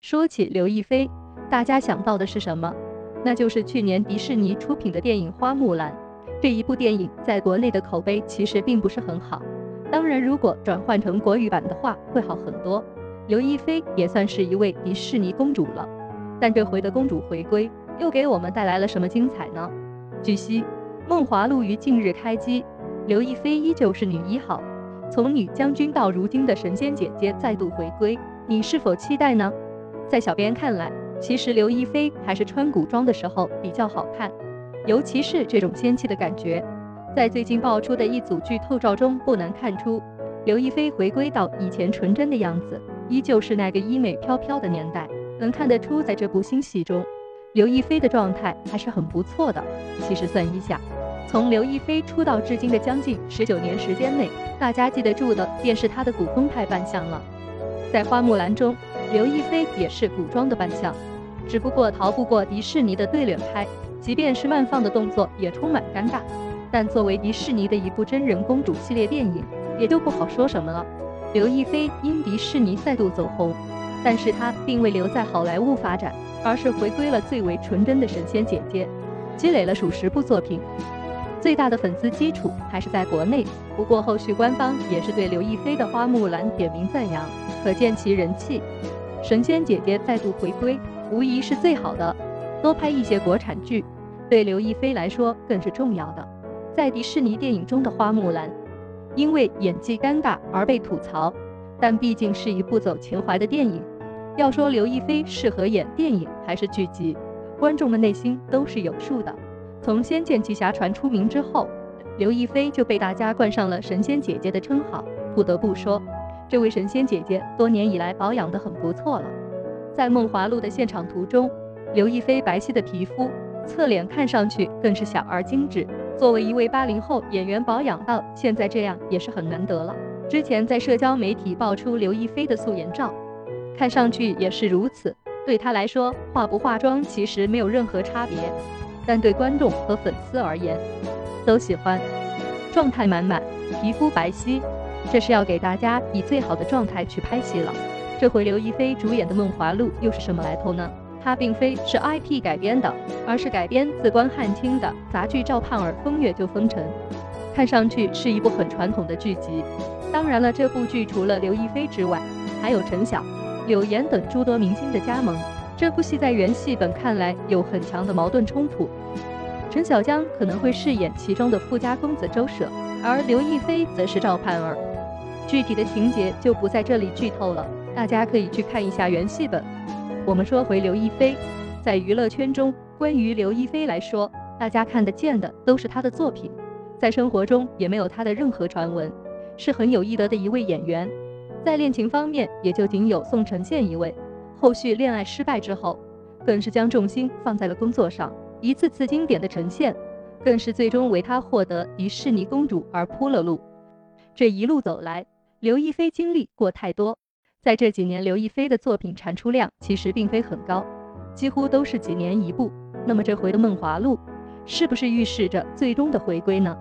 说起刘亦菲，大家想到的是什么？那就是去年迪士尼出品的电影《花木兰》。这一部电影在国内的口碑其实并不是很好，当然如果转换成国语版的话会好很多。刘亦菲也算是一位迪士尼公主了，但这回的公主回归又给我们带来了什么精彩呢？据悉，《梦华录》于近日开机，刘亦菲依旧是女一号，从女将军到如今的神仙姐姐再度回归，你是否期待呢？在小编看来，其实刘亦菲还是穿古装的时候比较好看，尤其是这种仙气的感觉。在最近爆出的一组剧透照中，不难看出刘亦菲回归到以前纯真的样子，依旧是那个衣美飘飘的年代。能看得出，在这部新戏中，刘亦菲的状态还是很不错的。其实算一下，从刘亦菲出道至今的将近十九年时间内，大家记得住的便是她的古风派扮相了。在花木兰中。刘亦菲也是古装的扮相，只不过逃不过迪士尼的对脸拍，即便是慢放的动作也充满尴尬。但作为迪士尼的一部真人公主系列电影，也就不好说什么了。刘亦菲因迪士尼再度走红，但是她并未留在好莱坞发展，而是回归了最为纯真的神仙姐姐，积累了数十部作品。最大的粉丝基础还是在国内，不过后续官方也是对刘亦菲的花木兰点名赞扬，可见其人气。神仙姐姐再度回归，无疑是最好的。多拍一些国产剧，对刘亦菲来说更是重要的。在迪士尼电影中的花木兰，因为演技尴尬而被吐槽，但毕竟是一部走情怀的电影。要说刘亦菲适合演电影还是剧集，观众的内心都是有数的。从《仙剑奇侠传》出名之后，刘亦菲就被大家冠上了神仙姐姐的称号。不得不说。这位神仙姐姐多年以来保养得很不错了，在《梦华录》的现场图中，刘亦菲白皙的皮肤，侧脸看上去更是小而精致。作为一位八零后演员，保养到现在这样也是很难得了。之前在社交媒体爆出刘亦菲的素颜照，看上去也是如此。对她来说，化不化妆其实没有任何差别，但对观众和粉丝而言，都喜欢状态满满，皮肤白皙。这是要给大家以最好的状态去拍戏了。这回刘亦菲主演的《梦华录》又是什么来头呢？它并非是 IP 改编的，而是改编自关汉卿的杂剧《赵盼儿风月救风尘》，看上去是一部很传统的剧集。当然了，这部剧除了刘亦菲之外，还有陈晓、柳岩等诸多明星的加盟。这部戏在原戏本看来有很强的矛盾冲突，陈晓江可能会饰演其中的富家公子周舍，而刘亦菲则是赵盼儿。具体的情节就不在这里剧透了，大家可以去看一下原戏本。我们说回刘亦菲，在娱乐圈中，关于刘亦菲来说，大家看得见的都是她的作品，在生活中也没有她的任何传闻，是很有医德的一位演员。在恋情方面，也就仅有宋承宪一位。后续恋爱失败之后，更是将重心放在了工作上，一次次经典的呈现，更是最终为她获得迪士尼公主而铺了路。这一路走来。刘亦菲经历过太多，在这几年，刘亦菲的作品产出量其实并非很高，几乎都是几年一部。那么这回的《梦华录》，是不是预示着最终的回归呢？